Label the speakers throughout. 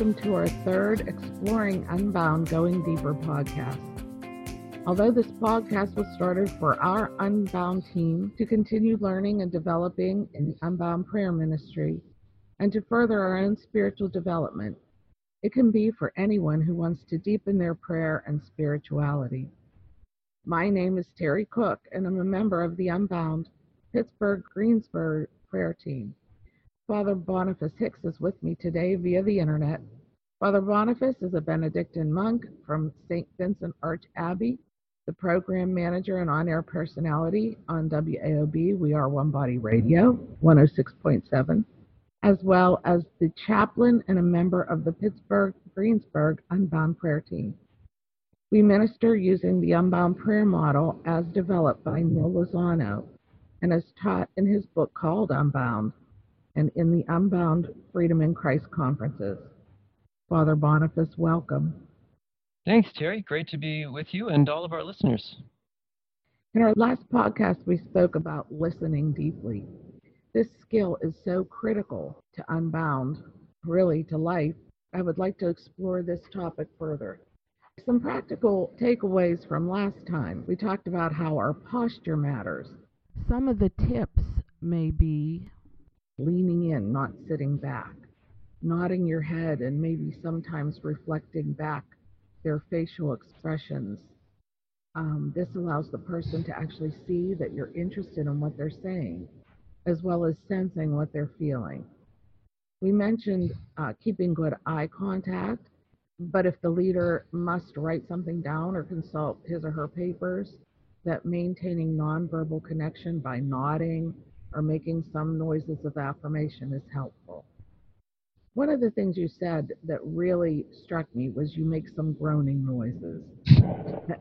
Speaker 1: welcome to our third Exploring Unbound Going Deeper podcast. Although this podcast was started for our Unbound team to continue learning and developing in the Unbound prayer ministry and to further our own spiritual development, it can be for anyone who wants to deepen their prayer and spirituality. My name is Terry Cook, and I'm a member of the Unbound Pittsburgh Greensburg prayer team. Father Boniface Hicks is with me today via the internet. Father Boniface is a Benedictine monk from St. Vincent Arch Abbey, the program manager and on air personality on WAOB We Are One Body Radio 106.7, as well as the chaplain and a member of the Pittsburgh Greensburg Unbound Prayer Team. We minister using the Unbound Prayer Model as developed by Neal Lozano and as taught in his book called Unbound and in the Unbound Freedom in Christ conferences. Father Boniface, welcome.
Speaker 2: Thanks, Terry. Great to be with you and all of our listeners.
Speaker 1: In our last podcast, we spoke about listening deeply. This skill is so critical to Unbound, really to life. I would like to explore this topic further. Some practical takeaways from last time. We talked about how our posture matters. Some of the tips may be leaning in, not sitting back, nodding your head, and maybe sometimes reflecting back their facial expressions. Um, this allows the person to actually see that you're interested in what they're saying, as well as sensing what they're feeling. We mentioned uh, keeping good eye contact, but if the leader must write something down or consult his or her papers, that maintaining nonverbal connection by nodding or making some noises of affirmation is helpful. One of the things you said that really struck me was you make some groaning noises.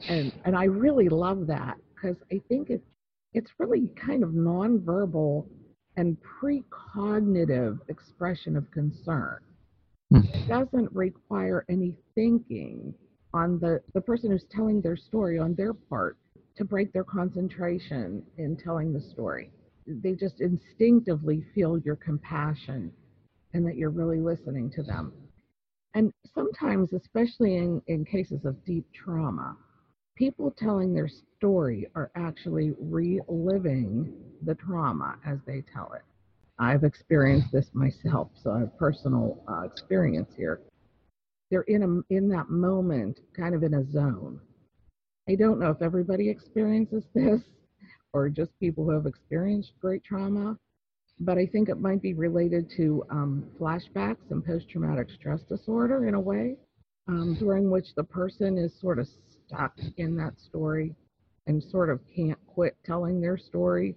Speaker 1: And, and I really love that because I think it's, it's really kind of nonverbal and precognitive expression of concern. Hmm. It doesn't require any thinking on the, the person who's telling their story on their part to break their concentration in telling the story they just instinctively feel your compassion and that you're really listening to them. And sometimes, especially in, in cases of deep trauma, people telling their story are actually reliving the trauma as they tell it. I've experienced this myself, so I have personal uh, experience here. They're in a in that moment, kind of in a zone. I don't know if everybody experiences this, or just people who have experienced great trauma. But I think it might be related to um, flashbacks and post traumatic stress disorder in a way, um, during which the person is sort of stuck in that story and sort of can't quit telling their story.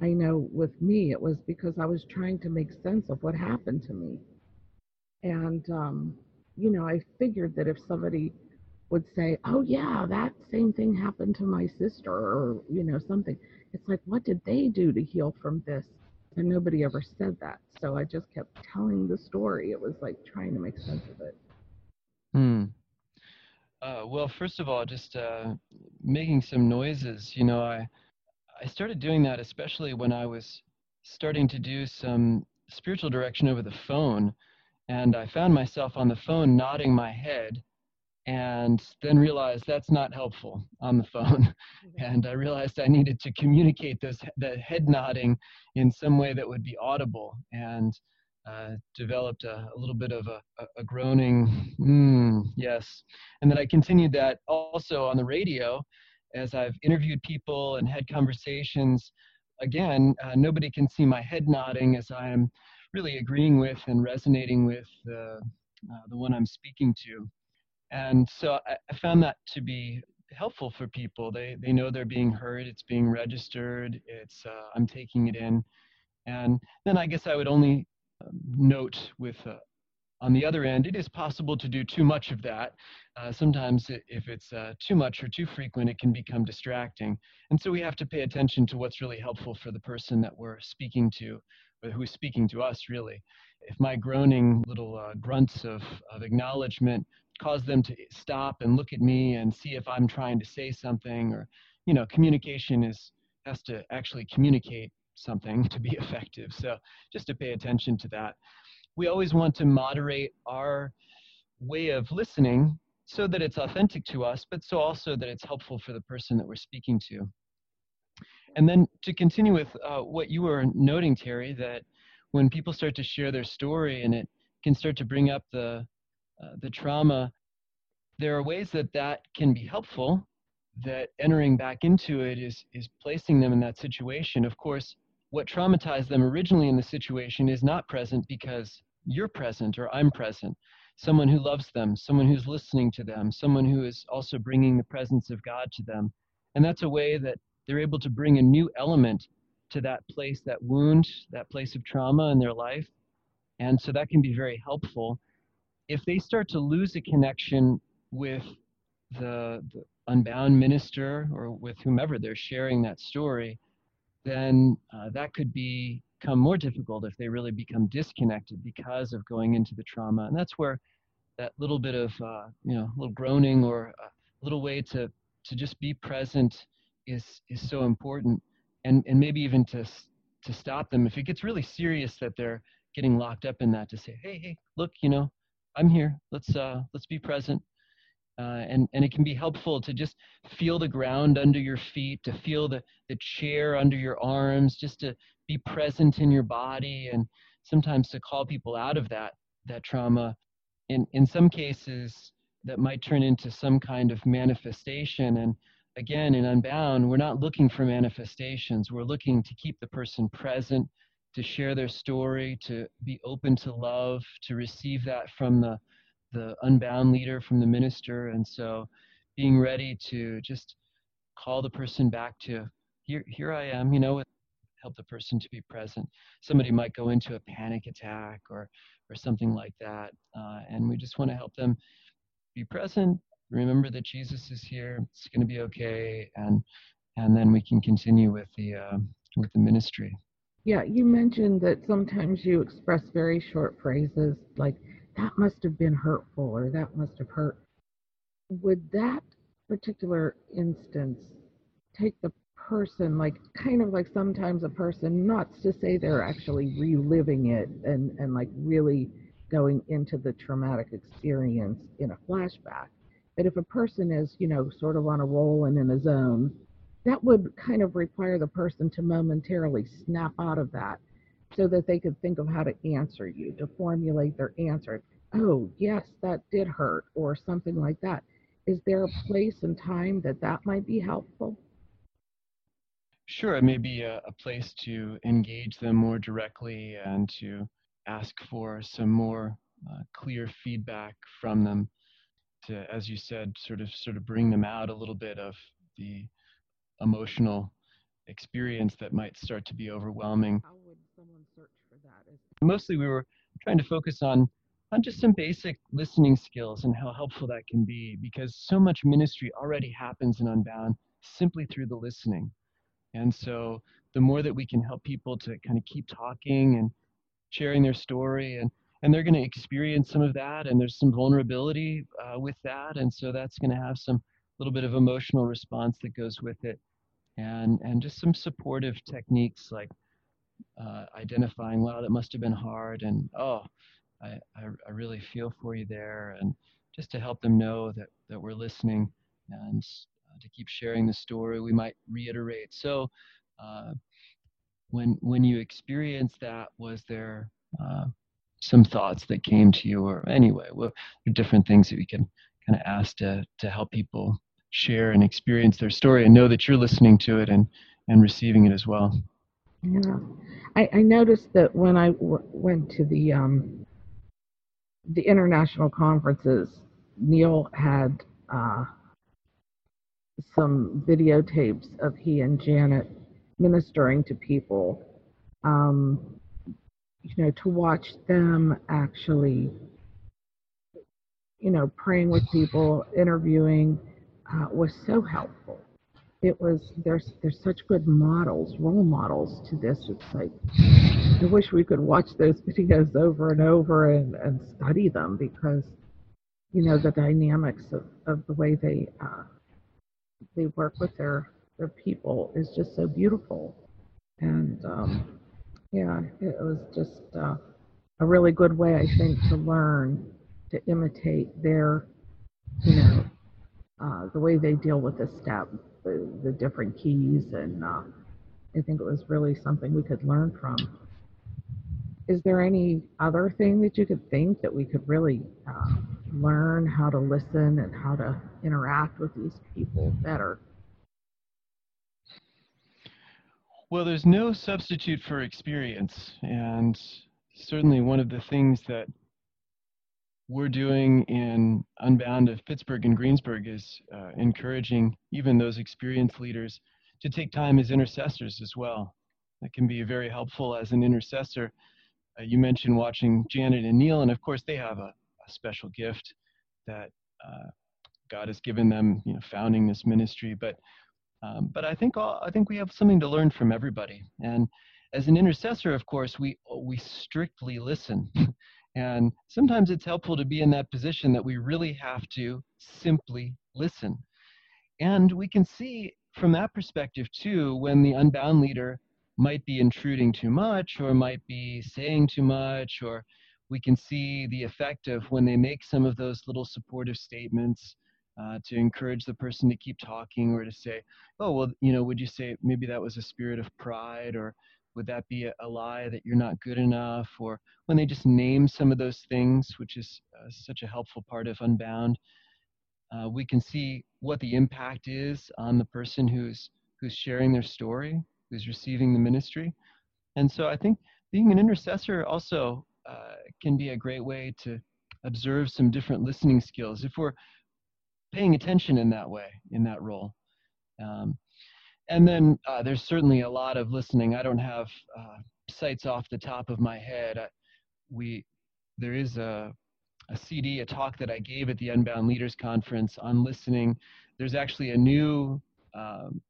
Speaker 1: I know with me, it was because I was trying to make sense of what happened to me. And, um, you know, I figured that if somebody would say, "Oh yeah, that same thing happened to my sister," or you know something. It's like, what did they do to heal from this? And nobody ever said that. So I just kept telling the story. It was like trying to make sense of it.
Speaker 2: Hmm. Uh, well, first of all, just uh, making some noises. You know, I I started doing that especially when I was starting to do some spiritual direction over the phone, and I found myself on the phone nodding my head and then realized that's not helpful on the phone. and I realized I needed to communicate those the head nodding in some way that would be audible, and uh, developed a, a, little bit of a, a, groaning, mm, yes. And then I continued that also on the radio as I've interviewed people and had conversations. Again, uh, nobody can see my head nodding as I am really agreeing with and resonating with uh, the one I'm speaking to and so I, I found that to be helpful for people. They they know they're being heard. It's being registered. It's uh, I'm taking it in, and then I guess I would only um, note with. Uh, on the other end, it is possible to do too much of that. Uh, sometimes, if it's uh, too much or too frequent, it can become distracting. And so we have to pay attention to what's really helpful for the person that we're speaking to, or who's speaking to us, really. If my groaning little uh, grunts of, of acknowledgement cause them to stop and look at me and see if I'm trying to say something or you know communication is has to actually communicate something to be effective so just to pay attention to that we always want to moderate our way of listening so that it's authentic to us, but so also that it's helpful for the person that we're speaking to. And then to continue with uh, what you were noting, Terry, that when people start to share their story and it can start to bring up the uh, the trauma, there are ways that that can be helpful. That entering back into it is is placing them in that situation. Of course, what traumatized them originally in the situation is not present because you're present or I'm present. Someone who loves them, someone who's listening to them, someone who is also bringing the presence of God to them. And that's a way that they're able to bring a new element to that place, that wound, that place of trauma in their life. And so that can be very helpful. If they start to lose a connection with the, the unbound minister or with whomever they're sharing that story, then uh, that could be, become more difficult if they really become disconnected because of going into the trauma. And that's where that little bit of, uh, you know, a little groaning or a little way to, to just be present is is so important, and and maybe even to to stop them if it gets really serious that they're getting locked up in that to say, hey, hey, look, you know, I'm here. Let's uh, let's be present. Uh, and and it can be helpful to just feel the ground under your feet, to feel the the chair under your arms, just to be present in your body, and sometimes to call people out of that that trauma. In in some cases, that might turn into some kind of manifestation, and again, in Unbound, we're not looking for manifestations. We're looking to keep the person present, to share their story, to be open to love, to receive that from the, the Unbound leader, from the minister. And so being ready to just call the person back to, here, here I am, you know, help the person to be present. Somebody might go into a panic attack or, or something like that. Uh, and we just want to help them be present, remember that Jesus is here. It's going to be okay, and and then we can continue with the uh, with the ministry.
Speaker 1: Yeah, you mentioned that sometimes you express very short phrases like "that must have been hurtful" or "that must have hurt." Would that particular instance take the person like kind of like sometimes a person not to say they're actually reliving it and and like really going into the traumatic experience in a flashback but if a person is, you know, sort of on a roll and in a zone, that would kind of require the person to momentarily snap out of that so that they could think of how to answer you, to formulate their answer. Oh, yes, that did hurt, or something like that. Is there a place and time that that might be helpful?
Speaker 2: Sure, it may be a, a place to engage them more directly and to ask for some more uh, clear feedback from them to, as you said, sort of sort of bring them out a little bit of the emotional experience that might start to be overwhelming.
Speaker 1: How would someone search for that?
Speaker 2: Mostly, we were trying to focus on on just some basic listening skills and how helpful that can be because so much ministry already happens in Unbound simply through the listening. And so the more that we can help people to kind of keep talking and sharing their story and and they're going to experience some of that and there's some vulnerability uh, with that and so that's going to have some little bit of emotional response that goes with it. And and just some supportive techniques like uh, identifying wow that must have been hard and oh I, I, I, really feel for you there and just to help them know that that we're listening and uh, to keep sharing the story we might reiterate. So uh, when when you experienced that was there uh, some thoughts that came to you or anyway well, different things that we can kind of ask to, to help people share and experience their story and know that you're listening to it and, and receiving it as well.
Speaker 1: Yeah. I, I noticed that when I w- went to the um, the international conferences neal had uh, some videotapes of he and janet ministering to people um, you know, to watch them actually, you know, praying with people, interviewing, uh, was so helpful. It was there's there's such good models, role models to this. It's like I wish we could watch those videos over and over and, and study them because you know the dynamics of, of the way they uh, they work with their their people is just so beautiful and um, yeah, it was just uh, a really good way, I think, to learn to imitate their, you know, uh, the way they deal with the step, the, the different keys, and uh, I think it was really something we could learn from. Is there any other thing that you could think that we could really uh, learn how to listen and how to interact with these people better?
Speaker 2: Well, there's no substitute for experience, and certainly one of the things that we're doing in Unbound of Pittsburgh and Greensburg is uh, encouraging even those experienced leaders to take time as intercessors as well. That can be very helpful as an intercessor. Uh, you mentioned watching Janet and Neal, and of course they have a, a special gift that uh, God has given them, you know, founding this ministry. But um, but I think all, I think we have something to learn from everybody. And as an intercessor, of course, we we strictly listen. And sometimes it's helpful to be in that position that we really have to simply listen. And we can see from that perspective too when the unbound leader might be intruding too much or might be saying too much or we can see the effect of when they make some of those little supportive statements uh, to encourage the person to keep talking or to say, oh, well, you know, would you say maybe that was a spirit of pride or would that be a, lie that you're not good enough? Or when they just name some of those things, which is uh, such a helpful part of Unbound, uh, we can see what the impact is on the person who's who's sharing their story, who's receiving the ministry. And so I think being an intercessor also uh, can be a great way to observe some different listening skills if we're paying attention in that way, in that role. Um, and then uh, there's certainly a lot of listening. I don't have uh, sites off the top of my head. I, we there is a a CD, a talk that I gave at the Unbound Leaders Conference on listening. There's actually a new um,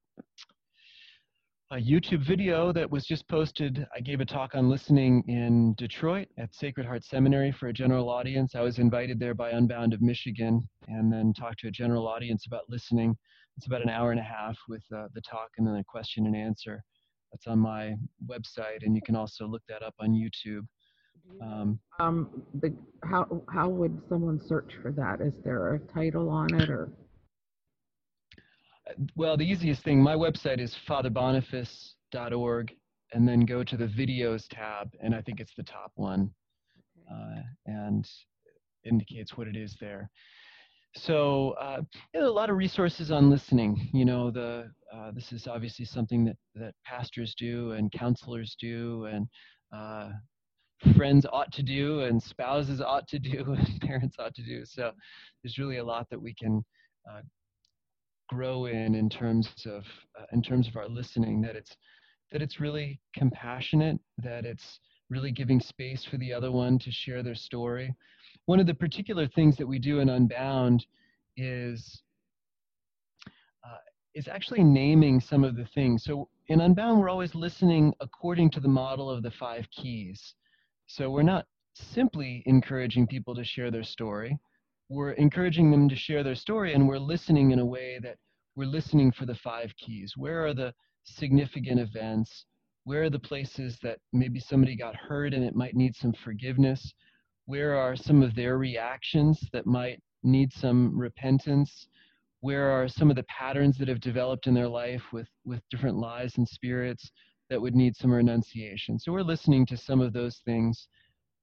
Speaker 2: a YouTube video that was just posted. I gave a talk on listening in Detroit at Sacred Heart Seminary for a general audience. I was invited there by Unbound of Michigan and then talked to a general audience about listening. It's about an hour and a half with uh, the talk and then a question and answer. That's on my website, and you can also look that up on YouTube.
Speaker 1: Um, um, the, how how would someone search for that? Is there a title on it, or?
Speaker 2: Well, the easiest thing, my website is fatherboniface.org, and then go to the videos tab, and I think it's the top one, uh, and indicates what it is there so uh, a lot of resources on listening. You know, the uh, this is obviously something that that pastors do and counselors do and uh, friends ought to do and spouses ought to do and parents ought to do. So there's really a lot that we can uh, grow in in terms of uh, in terms of our listening. That it's that it's really compassionate. That it's really giving space for the other one to share their story one of the particular things that we do in Unbound is uh, is actually naming some of the things. So in Unbound, we're always listening according to the model of the five keys. So we're not simply encouraging people to share their story. We're encouraging them to share their story, and we're listening in a way that we're listening for the five keys. Where are the significant events? Where are the places that maybe somebody got hurt and it might need some forgiveness? Where are some of their reactions that might need some repentance? Where are some of the patterns that have developed in their life with, with different lies and spirits that would need some renunciation? So we're listening to some of those things,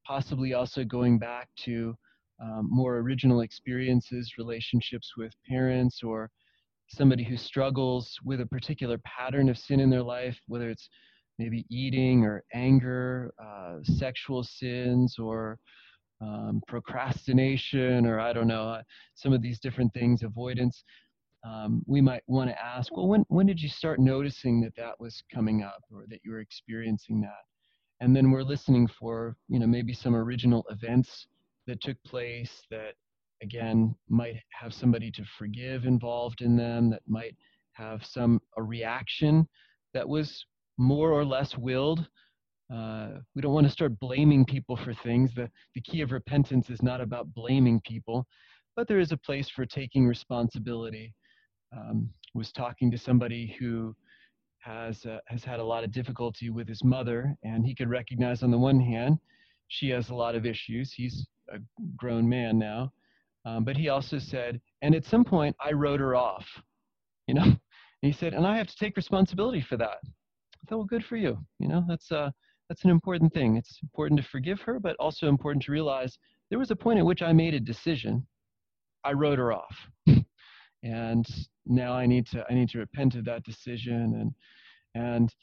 Speaker 2: possibly also going back to um, more original experiences, relationships with parents, or somebody who struggles with a particular pattern of sin in their life, whether it's maybe eating or anger, uh, sexual sins, or um, procrastination, or I don't know, uh, some of these different things, avoidance, um, we might want to ask, well, when, when did you start noticing that that was coming up or that you were experiencing that? And then we're listening for, you know, maybe some original events that took place that, again, might have somebody to forgive involved in them, that might have some a reaction that was more or less willed uh, we don't want to start blaming people for things. The, the key of repentance is not about blaming people, but there is a place for taking responsibility. Um, was talking to somebody who has uh, has had a lot of difficulty with his mother, and he could recognize on the one hand she has a lot of issues. He's a grown man now. Um, but he also said, and at some point I wrote her off, you know. And he said, and I have to take responsibility for that. Thought, well, good for you. You know, that's uh, that's an important thing. It's important to forgive her, but also important to realize there was a point at which I made a decision. I wrote her off, and now I need to I need to repent of that decision and and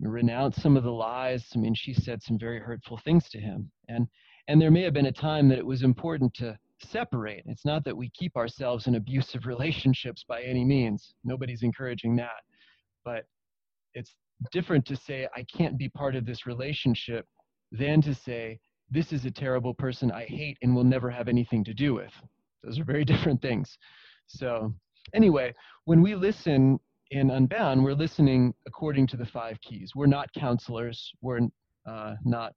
Speaker 2: renounce some of the lies. I mean, she said some very hurtful things to him, and and there may have been a time that it was important to separate. It's not that we keep ourselves in abusive relationships by any means. Nobody's encouraging that, but it's different to say I can't be part of this relationship than to say this is a terrible person I hate and will never have anything to do with. Those are very different things. So anyway, when we listen in Unbound, we're listening according to the five keys. We're not counselors. We're uh, not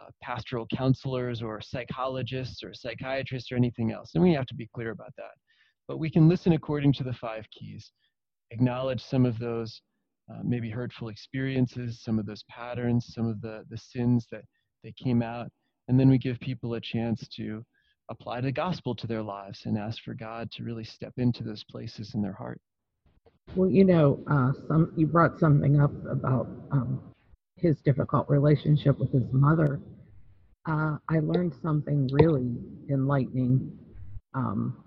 Speaker 2: uh, pastoral counselors or psychologists or psychiatrists or anything else. And we have to be clear about that. But we can listen according to the five keys, acknowledge some of those uh, maybe hurtful experiences, some of those patterns, some of the, the sins that they came out, and then we give people a chance to apply the gospel to their lives and ask for God to really step into those places in their heart.
Speaker 1: Well, you know, uh, some you brought something up about um, his difficult relationship with his mother. Uh, I learned something really enlightening um,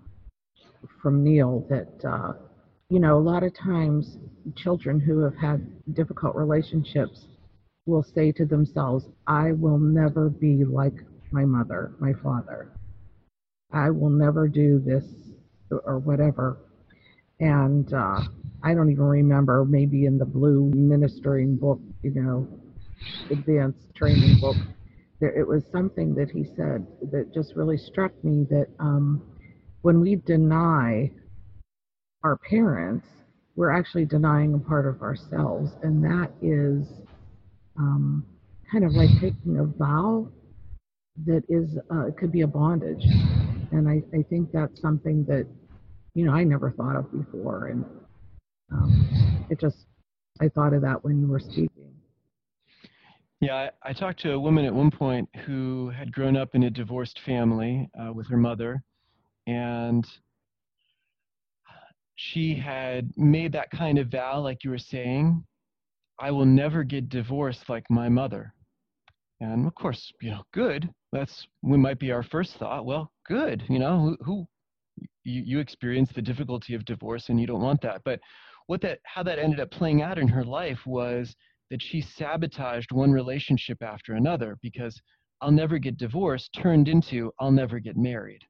Speaker 1: from Neal that uh, you know a lot of times children who have had difficult relationships will say to themselves, "I will never be like my mother, my father. I will never do this or whatever." And uh, I don't even remember, maybe in the blue ministering book, you know, advanced training book, there, it was something that he said that just really struck me that um, when we deny our parents, we're actually denying a part of ourselves. And that is um, kind of like taking a vow that is, uh, could be a bondage. And I, I think that's something that you know, I never thought of before. And um, it just, I thought of that when you were speaking.
Speaker 2: Yeah, I, I, talked to a woman at one point who had grown up in a divorced family uh, with her mother, and she had made that kind of vow, like you were saying, I will never get divorced like my mother. And of course, you know, good. That's we might be our first thought. Well, good. You know, who, who you, you experience the difficulty of divorce and you don't want that. But what that how that ended up playing out in her life was that she sabotaged one relationship after another because I'll never get divorced turned into I'll never get married.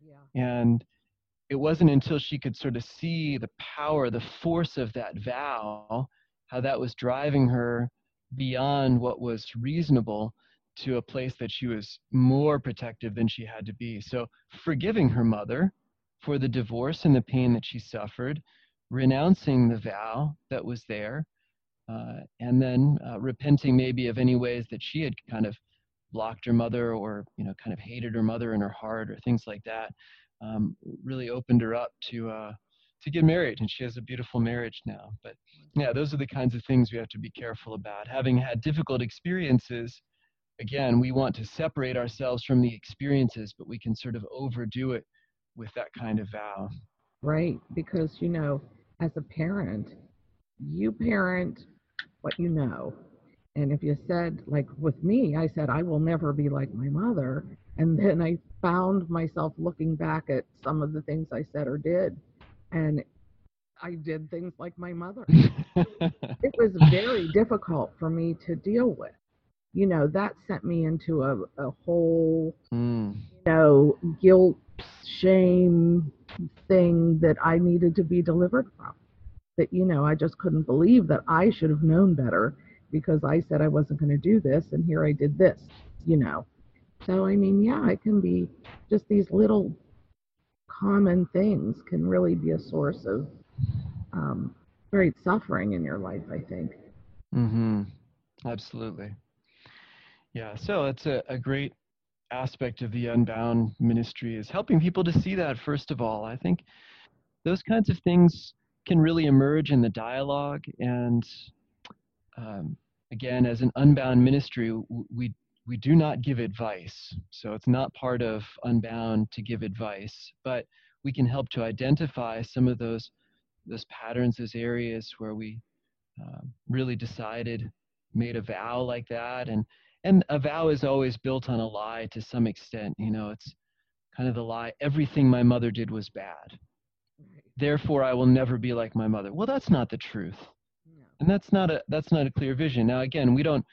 Speaker 2: Yeah. And it wasn't until she could sort of see the power, the force of that vow, how that was driving her beyond what was reasonable to a place that she was more protective than she had to be. So forgiving her mother for the divorce and the pain that she suffered, renouncing the vow that was there, uh, and then uh, repenting maybe of any ways that she had kind of blocked her mother or you know kind of hated her mother in her heart or things like that. Um, really opened her up to uh, to get married, and she has a beautiful marriage now. But yeah, those are the kinds of things we have to be careful about. Having had difficult experiences, again, we want to separate ourselves from the experiences, but we can sort of overdo it with that kind of vow.
Speaker 1: Right, because you know, as a parent, you parent what you know. And if you said, like with me, I said, I will never be like my mother. And then I found myself looking back at some of the things I said or did. And I did things like my mother. it was very difficult for me to deal with. You know, that sent me into a, a whole, mm. you know, guilt shame thing that I needed to be delivered from. That, you know, I just couldn't believe that I should have known better because I said I wasn't going to do this and here I did this, you know. So, I mean, yeah, it can be just these little common things can really be a source of um, great suffering in your life, I think.
Speaker 2: Mm-hmm. Absolutely. Yeah, so it's a, a great aspect of the Unbound ministry is helping people to see that, first of all. I think those kinds of things can really emerge in the dialogue. And um, again, as an Unbound ministry, we, we do not give advice. So it's not part of Unbound to give advice, but we can help to identify some of those those patterns, those areas where we uh, really decided, made a vow like that, and and a vow is always built on a lie to some extent. You know, it's kind of the lie. Everything my mother did was bad. Therefore, I will never be like my mother. Well, that's not the truth, and that's not a that's not a clear vision. Now, again, we don't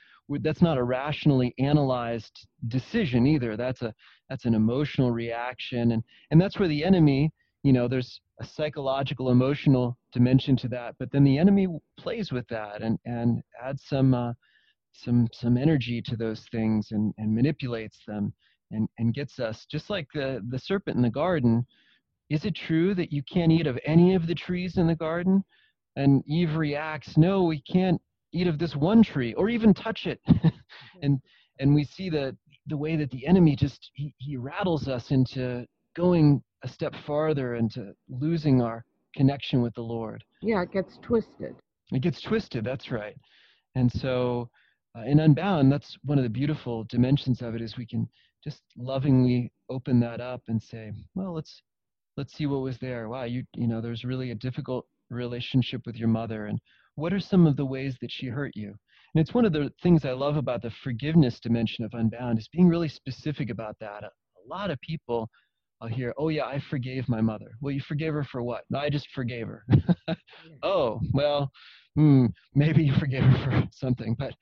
Speaker 2: that's not a rationally analyzed decision either. That's a that's an emotional reaction. And and that's where the enemy you know there's a psychological emotional dimension to that but then the enemy plays with that and and adds some uh, some some energy to those things and and manipulates them and and gets us. Just like the the serpent in the garden is it true that you can't eat of any of the trees in the garden? And eve reacts no we can't eat of this one tree or even touch it. And and we see the the way that the enemy just he, he rattles us into going a step farther into losing our connection with the lord.
Speaker 1: Yeah it gets twisted.
Speaker 2: It gets twisted that's right. And so uh, in unbound that's one of the beautiful dimensions of it is we can just lovingly open that up and say well let's let's see what was there. Wow you you know there's really a difficult relationship with your mother and what are some of the ways that she hurt you? And it's one of the things I love about the forgiveness dimension of Unbound is being really specific about that. A, a lot of people I'll hear, oh yeah, I forgave my mother. Well, you forgave her for what? No, I just forgave her. oh, well, hmm, maybe you forgave her for something, but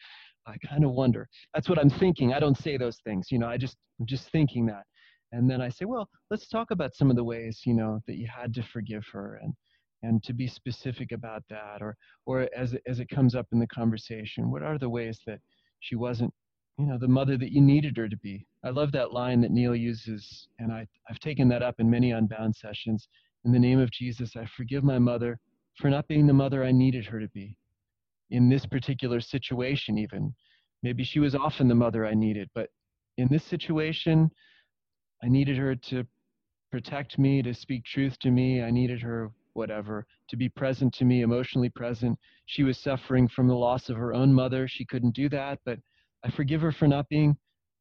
Speaker 2: I kind of wonder. That's what I'm thinking. I don't say those things, you know. I just I'm just thinking that, and then I say, well, let's talk about some of the ways, you know, that you had to forgive her, and and to be specific about that or or as as it comes up in the conversation what are the ways that she wasn't you know the mother that you needed her to be? I love that line that neal uses and i i've taken that up in many unbound sessions. In the name of jesus i forgive my mother for not being the mother i needed her to be in this particular situation even. Maybe she was often the mother i needed but in this situation i needed her to protect me to speak truth to me. I needed her whatever, to be present to me, emotionally present. She was suffering from the loss of her own mother. She couldn't do that, but I forgive her for not being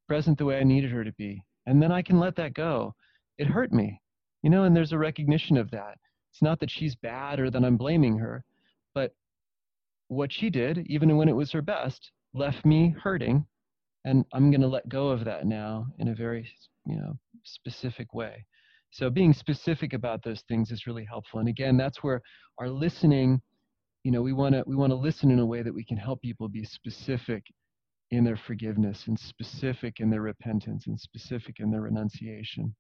Speaker 2: present the way I needed her to be. And then I can let that go. It hurt me, you know, and there's a recognition of that. It's not that she's bad or that I'm blaming her, but what she did, even when it was her best, left me hurting. And I'm going to let go of that now in a very, you know, specific way. So being specific about those things is really helpful. And again, that's where our listening, you know, we want to we want to listen in a way that we can help people be specific in their forgiveness and specific in their repentance and specific in their renunciation.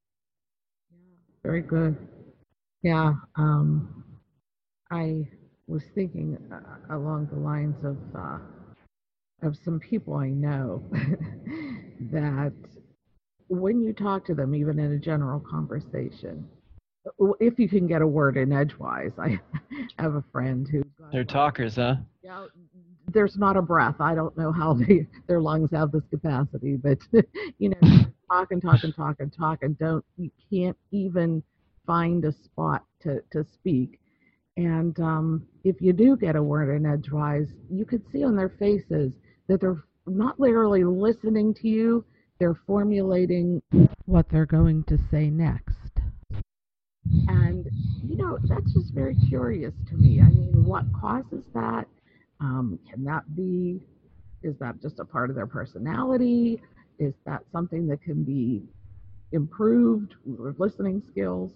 Speaker 1: Very good. Yeah, um, I was thinking uh, along the lines of uh, of some people I know that when you talk to them, even in a general conversation, if you can get a word in edgewise, I have a friend who.
Speaker 2: They're talkers, huh?
Speaker 1: Yeah, there's not a breath. I don't know how they, their lungs have this capacity, but you know, talk and talk and talk and talk and don't you can't even find a spot to to speak. And um, if you do get a word in edgewise, you could see on their faces that they're not literally listening to you, they're formulating what they're going to say next. And, you know, that's just very curious to me. I mean, what causes that? Um, can that be, is that just a part of their personality? Is that something that can be improved with listening skills?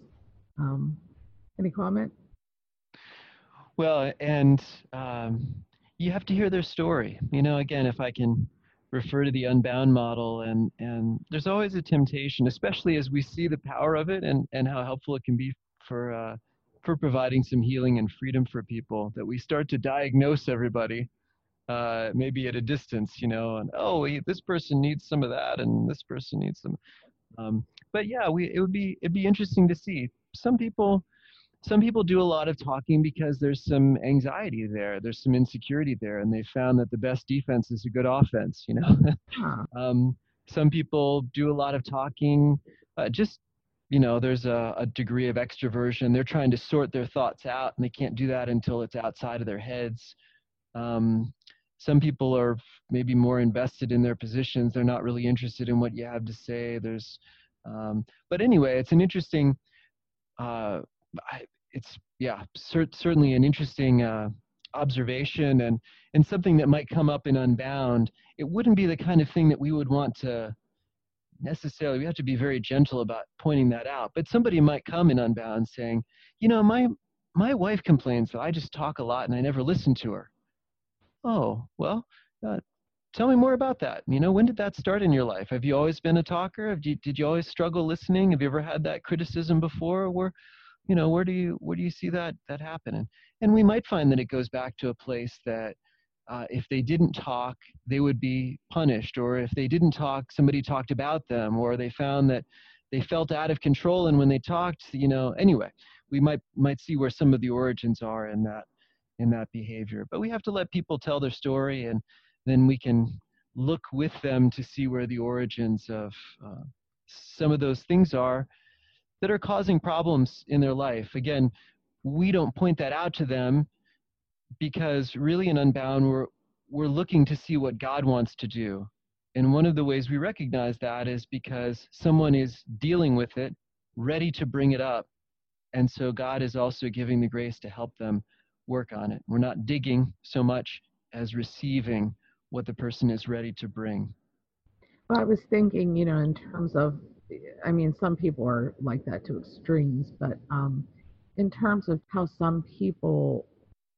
Speaker 1: Um, any comment?
Speaker 2: Well, and um, you have to hear their story. You know, again, if I can refer to the unbound model and and there's always a temptation especially as we see the power of it and and how helpful it can be for uh, for providing some healing and freedom for people that we start to diagnose everybody uh, maybe at a distance you know and oh this person needs some of that and this person needs some um, but yeah we it would be it'd be interesting to see. Some people some people do a lot of talking because there's some anxiety there there's some insecurity there and they found that the best defense is a good offense you know um, some people do a lot of talking uh, just you know there's a, a, degree of extroversion they're trying to sort their thoughts out and they can't do that until it's outside of their heads um, some people are maybe more invested in their positions. They're not really interested in what you have to say. There's, um, but anyway, it's an interesting. Uh, it's yeah, cert- certainly an interesting uh, observation and and something that might come up in Unbound. It wouldn't be the kind of thing that we would want to necessarily. We have to be very gentle about pointing that out. But somebody might come in Unbound saying, you know, my my wife complains that I just talk a lot and I never listen to her. Oh, well, uh, tell me more about that. You know, when did that start in your life? Have you always been a talker? You, did you always struggle listening? Have you ever had that criticism before? Where, you know, where do you where do you see that that happening? And we might find that it goes back to a place that uh, if they didn't talk, they would be punished, or if they didn't talk, somebody talked about them, or they found that they felt out of control, and when they talked, you know, anyway, we might might see where some of the origins are in that in that behavior. But we have to let people tell their story, and then we can look with them to see where the origins of uh, some of those things are that are causing problems in their life. Again, we don't point that out to them because really in Unbound, we're, we're looking to see what God wants to do. And one of the ways we recognize that is because someone is dealing with it, ready to bring it up. And so God is also giving the grace to help them work on it. We're not digging so much as receiving what the person is ready to bring.
Speaker 1: Well, I was thinking, you know, in terms of, I mean, some people are like that to extremes, but um, in terms of how some people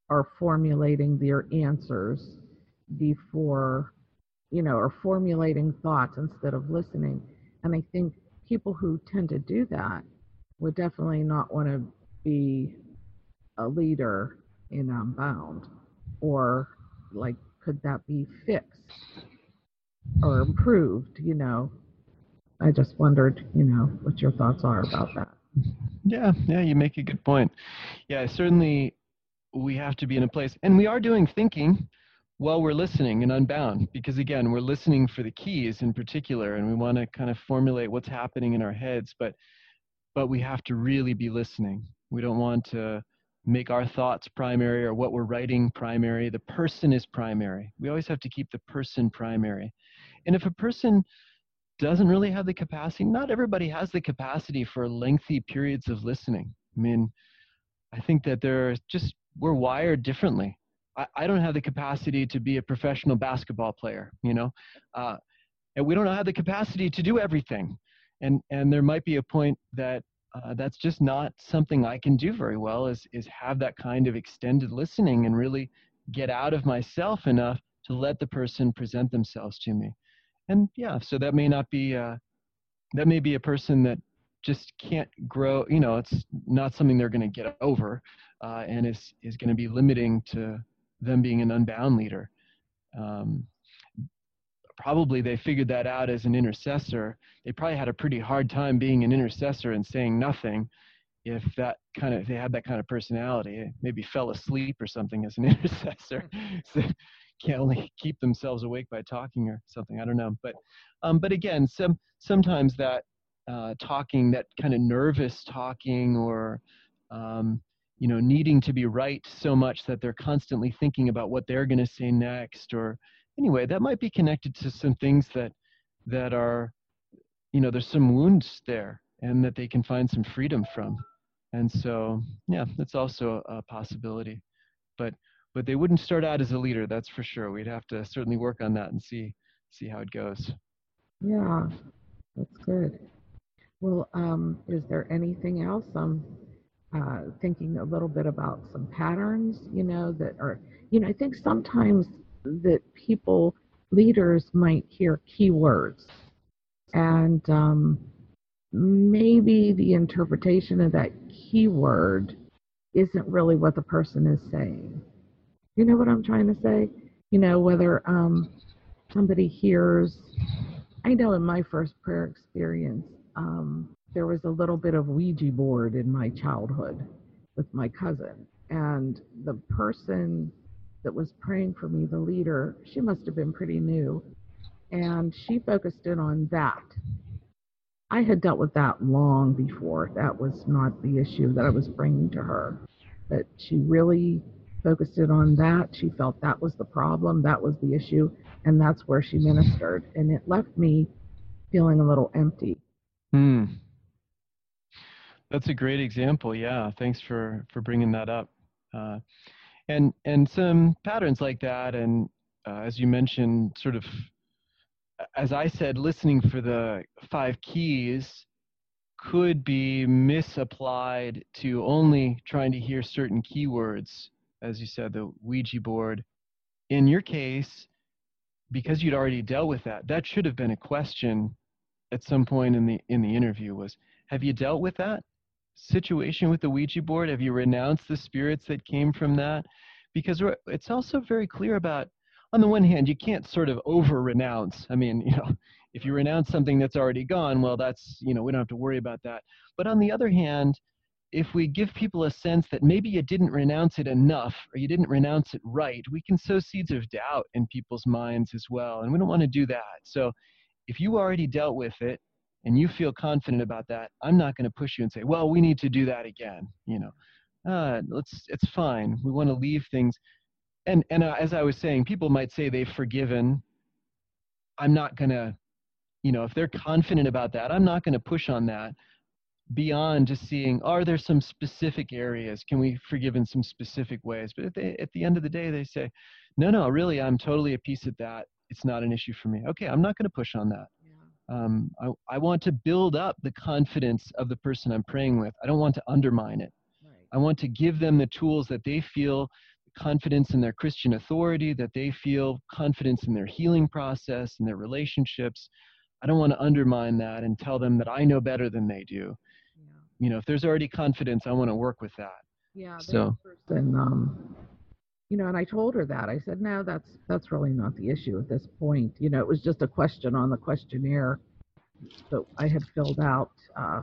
Speaker 1: are formulating their answers before, you know, or formulating thoughts instead of listening. And I think people who tend to do that would definitely not want to be a leader in Unbound? Or like could that be fixed or improved, you know? I just wondered, you know, what your thoughts are about that.
Speaker 2: Yeah, yeah, you make a good point. Yeah, certainly we have to be in a place, and we are doing thinking while we're listening and unbound, because again, we're listening for the keys in particular, and we want to kind of formulate what's happening in our heads, but but we have to really be listening. We don't want to make our thoughts primary or what we're writing primary. The person is primary. We always have to keep the person primary. And if a person doesn't really have the capacity, not everybody has the capacity for lengthy periods of listening. I mean, I think that there are just, we're wired differently. I, I don't have the capacity to be a professional basketball player, you know, uh, and we don't have the capacity to do everything. And, and there might be a point that uh, that's just not something I can do very well is is have that kind of extended listening and really get out of myself enough to let the person present themselves to me. And yeah, so that may not be uh, that may be a person that just can't grow. You know, it's not something they're going to get over, uh, and is is going to be limiting to them being an unbound leader. Um, probably they figured that out as an intercessor. They probably had a pretty hard time being an intercessor and saying nothing if that kind of if they had that kind of personality. Maybe fell asleep or something as an intercessor. so can't only keep themselves awake by talking or something. I don't know. But um, but again, some sometimes that uh, talking, that kind of nervous talking or um, you know needing to be right so much that they're constantly thinking about what they're going to say next or anyway, that might be connected to some things that that are, you know, there's some wounds there, and that they can find some freedom from. And so, yeah, that's also a possibility. But but they wouldn't start out as a leader, that's for sure. We'd have to certainly work on that and see see how it goes.
Speaker 1: Yeah, that's good. Well, um, is there anything else? I'm uh, thinking a little bit about some patterns, you know, that are, you know, I think sometimes that people, leaders might hear keywords. And um, maybe the interpretation of that keyword isn't really what the person is saying. You know what I'm trying to say? You know, whether um, somebody hears, I know in my first prayer experience, um, there was a little bit of Ouija board in my childhood with my cousin. And the person that was praying for me, the leader, she must have been pretty new. And she focused in on that. I had dealt with that long before. That was not the issue that I was bringing to her. But she really focused in on that. She felt that was the problem, that was the issue, and that's where she ministered. And it left me feeling a little empty.
Speaker 2: Hmm. That's a great example. Yeah, thanks for for bringing that up. Uh, and and some patterns like that, and uh, as you mentioned, sort of, as I said, listening for the five keys could be misapplied to only trying to hear certain keywords, as you said, the Ouija board. In your case, because you'd already dealt with that, that should have been a question at some point in the in the interview was have you dealt with that situation with the Ouija board? Have you renounced the spirits that came from that? Because it's also very clear about, on the one hand, you can't sort of over renounce. I mean, you know, if you renounce something that's already gone, well, that's, you know, we don't have to worry about that. But on the other hand, if we give people a sense that maybe you didn't renounce it enough or you didn't renounce it right, we can sow seeds of doubt in people's minds as well. And we don't want to do that. So if you already dealt with it and you feel confident about that, I'm not going to push you and say, well, we need to do that again. You know, uh, let's, it's fine. We want to leave things. And, and uh, as I was saying, people might say they've forgiven. I'm not going to, you know, if they're confident about that, I'm not going to push on that beyond just seeing are there some specific areas can we forgive in some specific ways but at the, at the end of the day they say no no really i'm totally at peace at that it's not an issue for me okay i'm not going to push on that um, I, I want to build up the confidence of the person I'm praying with. I don't want to undermine it. Right. I want to give them the tools that they feel confidence in their Christian authority, that they feel confidence in their healing process and their relationships. I don't want to undermine that and tell them that I know better than they do. You know, if there's already confidence, I want to work with that.
Speaker 1: Yeah. So. Person, um, you know, and I told her that. I said, no, that's that's really not the issue at this point. You know, it was just a question on the questionnaire that I had filled out uh,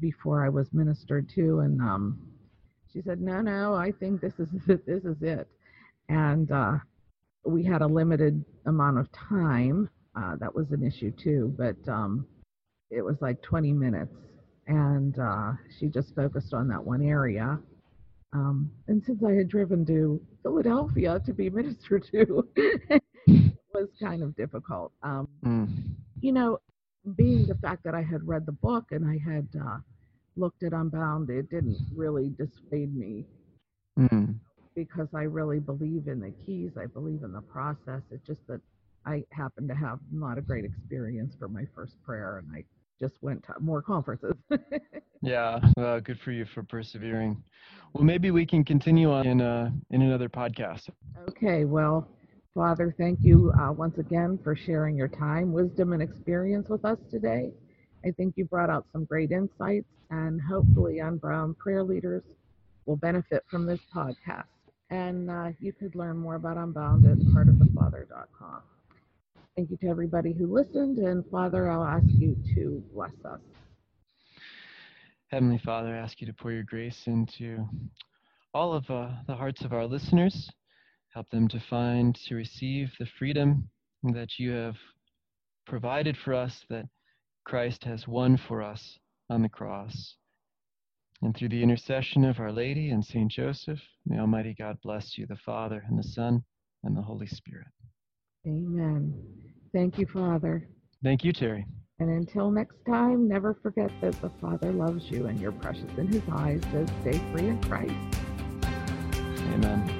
Speaker 1: before I was ministered to, and um, she said, no, no, I think this is it. This is it. And uh, we had a limited amount of time. Uh, that was an issue too, but um, it was like 20 minutes, and uh, she just focused on that one area um, and since I had driven to Philadelphia to be ministered to, it was kind of difficult. Um, mm. You know, being the fact that I had read the book and I had uh, looked at Unbound, it didn't really dissuade me mm. because I really believe in the keys. I believe in the process. It's just that I happened to have not a great experience for my first prayer, and I just went to more conferences.
Speaker 2: yeah, well, good for you for persevering. Well, maybe we can continue on in uh, in another podcast.
Speaker 1: Okay. Well, Father, thank you uh, once again for sharing your time, wisdom, and experience with us today. I think you brought out some great insights, and hopefully, Unbound prayer leaders will benefit from this podcast. And uh, you could learn more about Unbound at heartofthefather.com. Thank you to everybody who listened. And Father, I'll ask you to bless us.
Speaker 2: Heavenly Father, I ask you to pour your grace into all of uh, the hearts of our listeners. Help them to find, to receive the freedom that you have provided for us, that Christ has won for us on the cross. And through the intercession of Our Lady and Saint Joseph, may Almighty God bless you, the Father, and the Son, and the Holy Spirit.
Speaker 1: Amen. Thank you, Father.
Speaker 2: Thank you, Terry.
Speaker 1: And until next time, never forget that the Father loves you and you're precious in his eyes, so stay free in Christ.
Speaker 2: Amen.